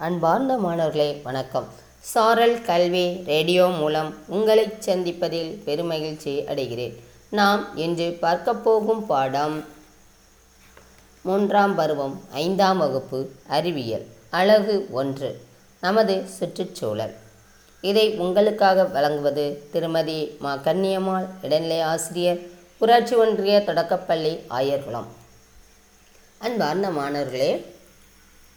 அன்பார்ந்த மாணவர்களே வணக்கம். சாரல் கல்வி ரேடியோ மூலம் உங்களை சந்திப்பதில் பெருமகிழ்ச்சி அடைகிறேன். நாம் இன்று பார்க்க போகும் பாடம் மூன்றாம் பருவம் ஐந்தாம் வகுப்பு அறிவியல். அழகு ஒன்று. நமது சுற்றுச்சூழல். இதை உங்களுக்காக வழங்குவது திருமதி மா. கன்னியம்மாள் இடைநிலை ஆசிரியர் ஊராட்சி ஒன்றிய தொடக்கப்பள்ளி ஆயர்குளம். அன்பார்ந்த மாணவர்களே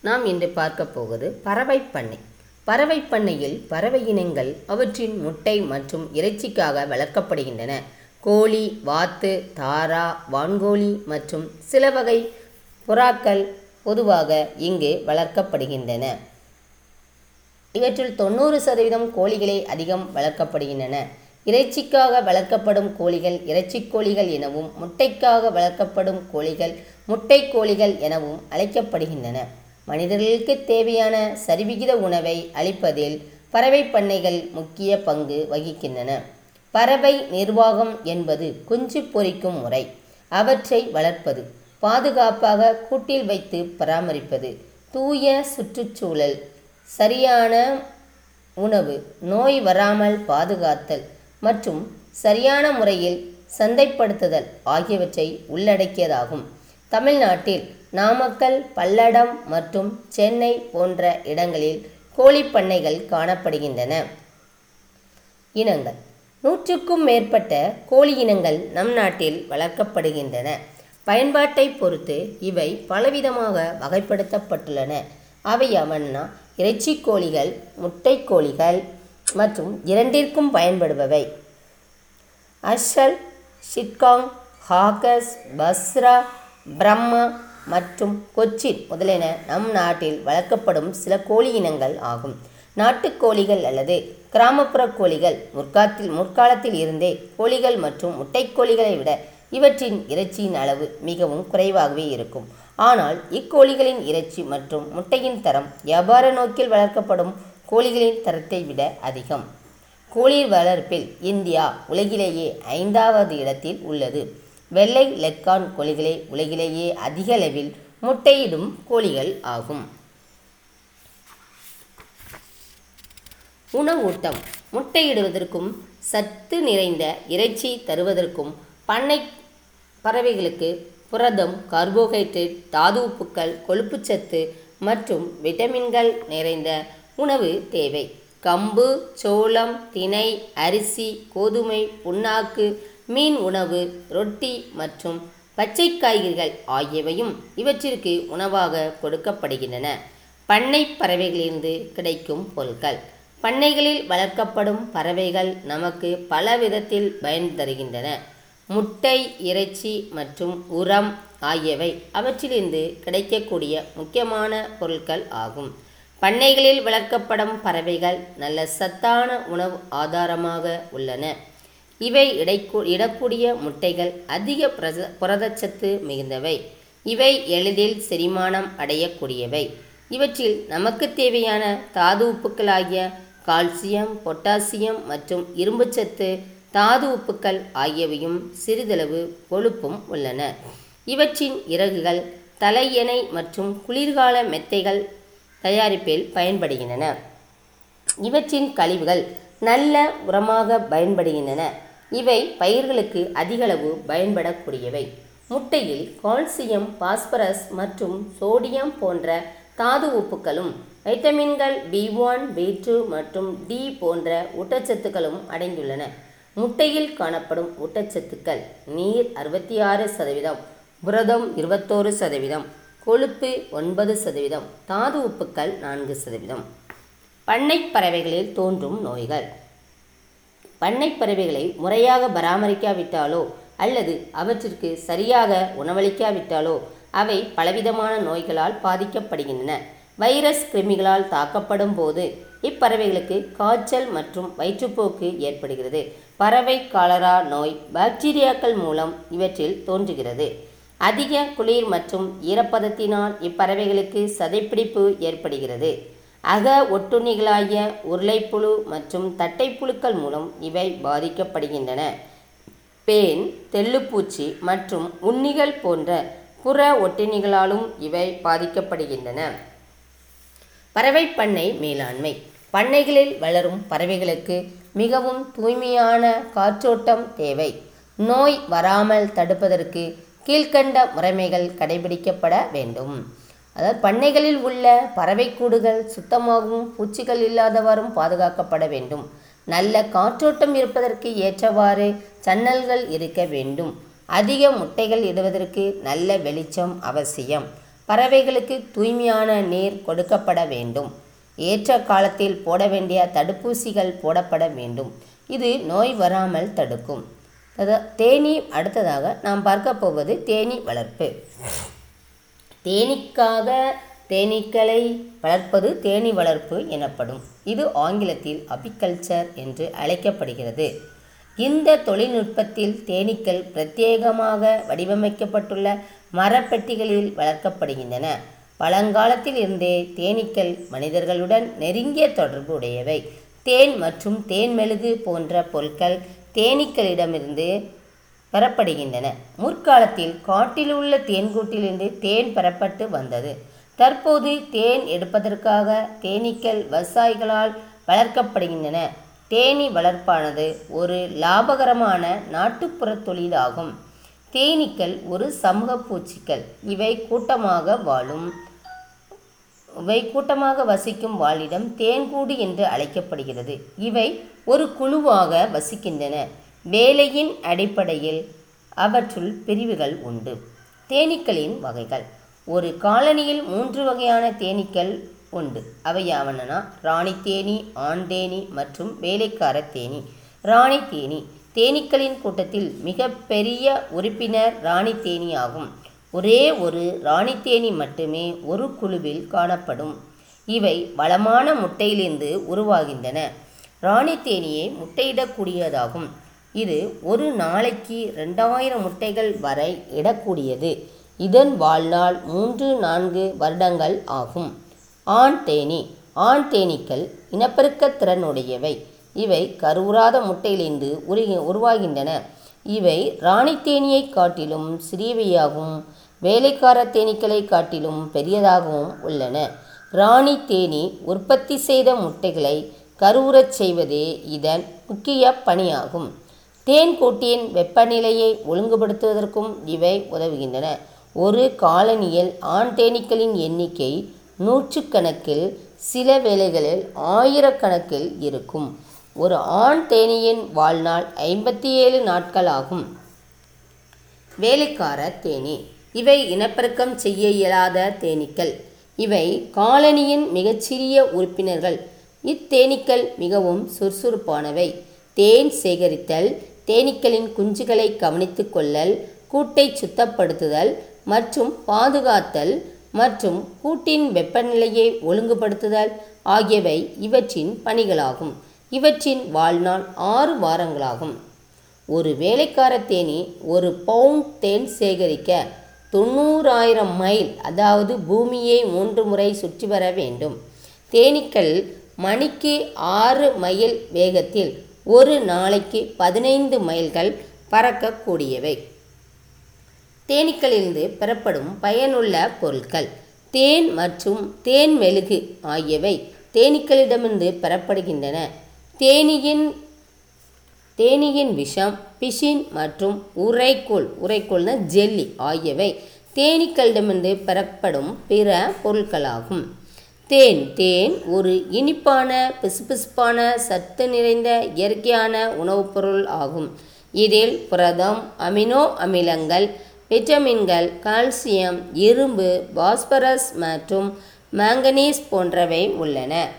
நாம் இன்று பார்க்க போவது பறவை பண்ணை. பறவை பண்ணையில் பறவை இனங்கள் அவற்றின் முட்டை மற்றும் இறைச்சிக்காக வளர்க்கப்படுகின்றன. கோழி வாத்து தாரா வான்கோழி மற்றும் சில வகை புறாக்கள் பொதுவாக இங்கு வளர்க்கப்படுகின்றன. இவற்றில் தொண்ணூறு சதவீதம் கோழிகளே அதிகம் வளர்க்கப்படுகின்றன. இறைச்சிக்காக வளர்க்கப்படும் கோழிகள் இறைச்சிக் கோழிகள் எனவும் முட்டைக்காக வளர்க்கப்படும் கோழிகள் முட்டை கோழிகள் எனவும் அழைக்கப்படுகின்றன. மனிதர்களுக்கு தேவையான சரிவிகித உணவை அளிப்பதில் பறவை பண்ணைகள் முக்கிய பங்கு வகிக்கின்றன. பறவை நிர்வாகம் என்பது குஞ்சு பொறிக்கும் முறை. அவற்றை வளர்ப்பது பாதுகாப்பாக கூட்டில் வைத்து பராமரிப்பது தூய சுற்றுச்சூழல் சரியான உணவு நோய் வராமல் பாதுகாத்தல் மற்றும் சரியான முறையில் சந்தைப்படுத்துதல் ஆகியவற்றை உள்ளடக்கியதாகும். தமிழ்நாட்டில் நாமக்கல் பல்லடம் மற்றும் சென்னை போன்ற இடங்களில் கோழிப்பண்ணைகள் காணப்படுகின்றன. இனங்கள். நூற்றுக்கும் மேற்பட்ட கோழி இனங்கள் நம் நாட்டில் வளர்க்கப்படுகின்றன. பயன்பாட்டை பொறுத்து இவை பலவிதமாக வகைப்படுத்தப்பட்டுள்ளன. அவை அவன்னா இறைச்சி கோழிகள் முட்டை கோழிகள் மற்றும் இரண்டிற்கும் பயன்படுபவை. அஷல் சிட்காங் ஹாகஸ் பஸ்ரா பிரம்மா மற்றும் கொச்சின் முதலின நம் நாட்டில் வளர்க்கப்படும் சில கோழி இனங்கள் ஆகும் நாட்டுக்கோழிகள் அல்லது கிராமப்புற கோழிகள் முற்காலத்தில் முற்காலத்தில் இருந்தே கோழிகள் மற்றும் முட்டைக்கோழிகளை விட இவற்றின் இறைச்சியின் அளவு மிகவும் குறைவாகவே இருக்கும். ஆனால் இக்கோழிகளின் இறைச்சி மற்றும் முட்டையின் தரம் வியாபார நோக்கில் வளர்க்கப்படும் கோழிகளின் தரத்தை விட அதிகம். கோழி வளர்ப்பில் இந்தியா உலகிலேயே ஐந்தாவது இடத்தில் உள்ளது. வெள்ளை லெக்கான் கோழிகளே உலகிலேயே அதிக அளவில் முட்டையிடும் கோழிகள் ஆகும். உணவூட்டம். முட்டையிடுவதற்கும் சத்து நிறைந்த இறைச்சி தருவதற்கும் பண்ணை பறவைகளுக்கு புரதம் கார்போஹைட்ரேட் தாது உப்புக்கள் கொழுப்புச்சத்து மற்றும் விட்டமின்கள் நிறைந்த உணவு தேவை. கம்பு சோளம் திணை அரிசி கோதுமை புண்ணாக்கு மீன் உணவு ரொட்டி மற்றும் பச்சை காய்கறிகள் ஆகியவையும் இவற்றிற்கு உணவாக கொடுக்கப்படுகின்றன. பண்ணை பறவைகளிலிருந்து கிடைக்கும் பொருட்கள். பண்ணைகளில் வளர்க்கப்படும் பறவைகள் நமக்கு பல விதத்தில் பயன் தருகின்றன. முட்டை இறைச்சி மற்றும் உரம் ஆகியவை அவற்றிலிருந்து கிடைக்கக்கூடிய முக்கியமான பொருட்கள் ஆகும். பண்ணைகளில் வளர்க்கப்படும் பறவைகள் நல்ல சத்தான உணவு ஆதாரமாக உள்ளன. இவை இடைக்கூ இடக்கூடிய முட்டைகள் அதிக பிரச புரதச்சத்து மிகுந்தவை. இவை எளிதில் செரிமானம் அடையக்கூடியவை. இவற்றில் நமக்கு தேவையான தாது உப்புக்களாகிய கால்சியம் பொட்டாசியம் மற்றும் இரும்புச்சத்து தாது உப்புக்கள் ஆகியவையும் சிறிதளவு கொழுப்பும் உள்ளன. இவற்றின் இறகுகள் தலையணை மற்றும் குளிர்கால மெத்தைகள் தயாரிப்பில் பயன்படுகின்றன. இவற்றின் கழிவுகள் நல்ல உரமாக பயன்படுகின்றன. இவை பயிர்களுக்கு அதிகளவு பயன்படக்கூடியவை. முட்டையில் கால்சியம் பாஸ்பரஸ் மற்றும் சோடியம் போன்ற தாது உப்புக்களும் வைட்டமின்கள் பி ஒன் பி டூ மற்றும் டி போன்ற ஊட்டச்சத்துக்களும் அடங்கியுள்ளன. முட்டையில் காணப்படும் ஊட்டச்சத்துக்கள் நீர் அறுபத்தி ஆறு சதவீதம் புரதம் இருபத்தோரு சதவீதம் கொழுப்பு ஒன்பது சதவீதம் தாது உப்புக்கள் நான்கு சதவீதம். பண்ணை பறவைகளில் தோன்றும் நோய்கள். பண்ணை பறவைகளை முறையாக பராமரிக்காவிட்டாலோ அல்லது அவற்றிற்கு சரியாக உணவளிக்காவிட்டாலோ அவை பலவிதமான நோய்களால் பாதிக்கப்படுகின்றன. வைரஸ் கிருமிகளால் தாக்கப்படும் போது இப்பறவைகளுக்கு காய்ச்சல் மற்றும் வயிற்றுப்போக்கு ஏற்படுகிறது. பறவை காலரா நோய் பாக்டீரியாக்கள் மூலம் இவற்றில் தோன்றுகிறது. அதிக குளிர் மற்றும் ஈரப்பதத்தினால் இப்பறவைகளுக்கு சதைப்பிடிப்பு ஏற்படுகிறது. அக ஒட்டுண்ணிகளாகிய உருளைப்புழு மற்றும் தட்டைப்புழுக்கள் மூலம் இவை பாதிக்கப்படுகின்றன. பேன் தெள்ளுப்பூச்சி மற்றும் உண்ணிகள் போன்ற புற ஒட்டுண்ணிகளாலும் இவை பாதிக்கப்படுகின்றன. பறவை பண்ணை மேலாண்மை. பண்ணைகளில் வளரும் பறவைகளுக்கு மிகவும் தூய்மையான காற்றோட்டம் தேவை. நோய் வராமல் தடுப்பதற்கு கீழ்க்கண்ட முறைமைகள் கடைபிடிக்கப்பட வேண்டும். அதாவது பண்ணைகளில் உள்ள பறவைக்கூடுகள் சுத்தமாகவும் பூச்சிகள் இல்லாதவாறும் பாதுகாக்கப்பட வேண்டும். நல்ல காற்றோட்டம் இருப்பதற்கு ஏற்றவாறு சன்னல்கள் இருக்க வேண்டும். அதிக முட்டைகள் இடுவதற்கு நல்ல வெளிச்சம் அவசியம். பறவைகளுக்கு தூய்மையான நீர் கொடுக்கப்பட வேண்டும். ஏற்ற காலத்தில் போட வேண்டிய தடுப்பூசிகள் போடப்பட வேண்டும். இது நோய் வராமல் தடுக்கும். அத- தேனீ அடுத்ததாக நாம் பார்க்க போவது தேனீ வளர்ப்பு. தேனீக்காக தேனீக்களை வளர்ப்பது தேனீ வளர்ப்பு எனப்படும். இது ஆங்கிலத்தில் அபிகல்ச்சர் என்று அழைக்கப்படுகிறது. இந்த தொழில்நுட்பத்தில் தேனீக்கள் பிரத்யேகமாக வடிவமைக்கப்பட்டுள்ள மரப்பெட்டிகளில் வளர்க்கப்படுகின்றன. பழங்காலத்தில் இருந்தே தேனீக்கள் மனிதர்களுடன் நெருங்கிய தொடர்பு உடையவை. தேன் மற்றும் தேன் மெழுகு போன்ற பொருட்கள் தேனீக்களிடமிருந்து பெறப்படுகின்றன. முற்காலத்தில் காட்டில் உள்ள தேன்கூட்டிலிருந்து தேன் பெறப்பட்டு வந்தது. தற்போது தேன் எடுப்பதற்காக தேனீக்கள் விவசாயிகளால் வளர்க்கப்படுகின்றன. தேனீ வளர்ப்பானது ஒரு லாபகரமான நாட்டுப்புற தொழிலாகும். தேனீக்கள் ஒரு சமூக பூச்சிகள். இவை கூட்டமாக வாழும் இவை கூட்டமாக வசிக்கும் வாழிடம் தேன்கூடு என்று அழைக்கப்படுகிறது. இவை ஒரு குழுவாக வசிக்கின்றன. வேலையின் அடிப்படையில் அவற்றுள் பிரிவுகள் உண்டு. தேனீக்களின் வகைகள். ஒரு காலனியில் மூன்று வகையான தேனீக்கள் உண்டு. அவையாவன ராணி தேனி ஆண் தேனி மற்றும் வேலைக்கார தேனி. ராணி தேனி தேனீக்களின் கூட்டத்தில் மிக பெரிய உறுப்பினர் ராணி தேனி ஆகும். ஒரே ஒரு ராணி தேனி மட்டுமே ஒரு குழுவில் காணப்படும். இவை வளமான முட்டையிலிருந்து உருவாகின்றன. ராணி தேனியே முட்டையிடக்கூடியதாகும். இது ஒரு நாளைக்கு ரெண்டாயிரம் முட்டைகள் வரை இடக்கூடியது. இதன் வாழ்நாள் மூன்று நான்கு வருடங்கள் ஆகும். ஆண் தேனி. ஆண் தேனீக்கள் இனப்பெருக்க திறனுடையவை. இவை கருவுறாத முட்டையிலிருந்து உருகி உருவாகின்றன. இவை ராணி தேனியை காட்டிலும் சிறியவையாகவும் வேலைக்கார தேனீக்களை காட்டிலும் பெரியதாகவும் உள்ளன. ராணி தேனி உற்பத்தி செய்த முட்டைகளை கருவுறச் செய்வதே இதன் முக்கிய பணியாகும். தேன் கூட்டியின் வெப்பநிலையை ஒழுங்குபடுத்துவதற்கும் இவை உதவுகின்றன. ஒரு காலனியில் ஆண் தேனீக்களின் எண்ணிக்கை நூற்றுக்கணக்கில் சில வேளைகளில் ஆயிரக்கணக்கில் இருக்கும். ஒரு ஆண் தேனியின் வாழ்நாள் ஐம்பத்தி ஏழு நாட்கள் ஆகும். வேலைக்கார தேனீ. இவை இனப்பெருக்கம் செய்ய இயலாத தேனீக்கள். இவை காலனியின் மிகச்சிறிய உறுப்பினர்கள். இத்தேனீக்கள் மிகவும் சுறுசுறுப்பானவை. தேன் சேகரித்தல் தேனீக்களின் குஞ்சுகளை கவனித்து கொள்ளல் கூட்டை சுத்தப்படுத்துதல் மற்றும் பாதுகாத்தல் மற்றும் கூட்டின் வெப்பநிலையை ஒழுங்குபடுத்துதல் ஆகியவை இவற்றின் பணிகளாகும். இவற்றின் வாழ்நாள் ஆறு வாரங்களாகும். ஒரு வேலைக்கார தேனி ஒரு பவுண்ட் தேன் சேகரிக்க தொண்ணூறாயிரம் மைல் அதாவது பூமியை மூன்று முறை சுற்றி வர வேண்டும். தேனீக்கள் மணிக்கு ஆறு மைல் வேகத்தில் ஒரு நாளைக்கு பதினைந்து மைல்கள் பறக்கக்கூடியவை. தேனீக்களிலிருந்து பெறப்படும் பயனுள்ள பொருட்கள் தேன் மற்றும் தேன் மெழுகு ஆகியவை தேனீக்களிடமிருந்து பெறப்படுகின்றன. தேனியின் தேனியின் விஷம் பிஷின் மற்றும் உரைக்கோள் உரைக்கோள்னா ஜெல்லி ஆகியவை தேனீக்களிடமிருந்து பெறப்படும் பிற பொருட்களாகும். தேன் தேன் ஒரு இனிப்பான பிசுபிசுப்பான சத்து நிறைந்த இயற்கையான உணவுப் பொருள் ஆகும். இதில் புரதம் அமினோ அமிலங்கள் விட்டமின்கள் கால்சியம் இரும்பு பாஸ்பரஸ் மற்றும் மாங்கனீஸ் போன்றவை உள்ளன.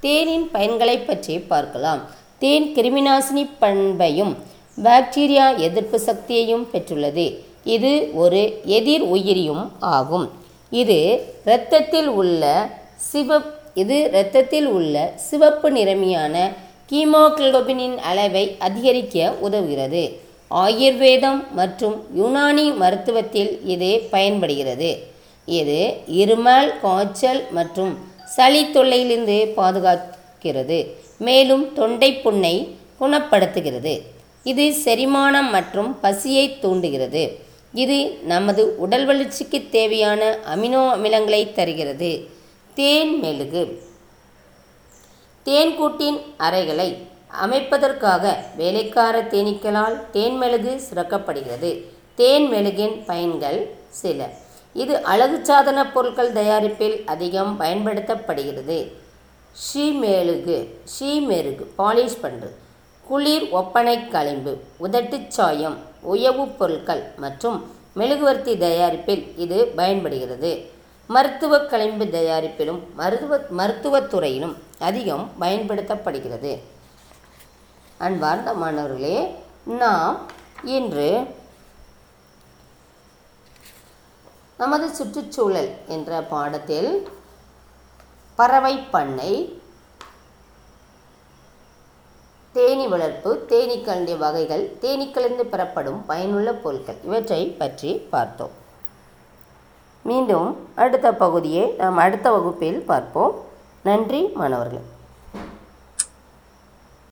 தேனின் பயன்களைப் பற்றி பார்க்கலாம். தேன் கிருமிநாசினி பண்பையும் பாக்டீரியா எதிர்ப்பு சக்தியையும் பெற்றுள்ளது. இது ஒரு எதிர் உயிரியும் ஆகும். இது இரத்தத்தில் உள்ள சிவப் இது இரத்தத்தில் உள்ள சிவப்பு நிறமியான கீமோகுளோபினின் அளவை அதிகரிக்க உதவுகிறது. ஆயுர்வேதம் மற்றும் யுனானி மருத்துவத்தில் இது பயன்படுகிறது. இது இருமல் காய்ச்சல் மற்றும் சளி தொல்லையிலிருந்து பாதுகாக்கிறது. மேலும் தொண்டை புண்ணை குணப்படுத்துகிறது. இது செரிமானம் மற்றும் பசியை தூண்டுகிறது. இது நமது உடல் வளர்ச்சிக்கு தேவையான அமினோ அமிலங்களை தருகிறது. தேன் மெழுகு. தேன்கூட்டின் அறைகளை அமைப்பதற்காக வேலைக்கார தேனீக்களால் தேன் மெழுகு சுரக்கப்படுகிறது. தேன் மெழுகின் பயன்கள் சில. இது அழகு சாதன பொருட்கள் தயாரிப்பில் அதிகம் பயன்படுத்தப்படுகிறது. ஷீ மெழுகு ஷீ பாலிஷ் பண்ணுறது குளிர் ஒப்பனை களிம்பு உதட்டுச் சாயம் உயவுப் பொருட்கள் மற்றும் மெழுகுவர்த்தி தயாரிப்பில் இது பயன்படுகிறது. மருத்துவ களிம்பு தயாரிப்பிலும் மருத்துவ மருத்துவத்துறையிலும் அதிகம் பயன்படுத்தப்படுகிறது. அன்பார்ந்த மாணவர்களே நாம் இன்று நமது சுற்றுச்சூழல் என்ற பாடத்தில் பறவை பண்ணை தேனீ வளர்ப்பு தேனீக்களின் வகைகள் தேனீக்களிலிருந்து பெறப்படும் பயனுள்ள பொருட்கள் இவற்றை பற்றி பார்த்தோம். மீண்டும் அடுத்த பகுதியை நாம் அடுத்த வகுப்பில் பார்ப்போம். நன்றி மாணவர்களே.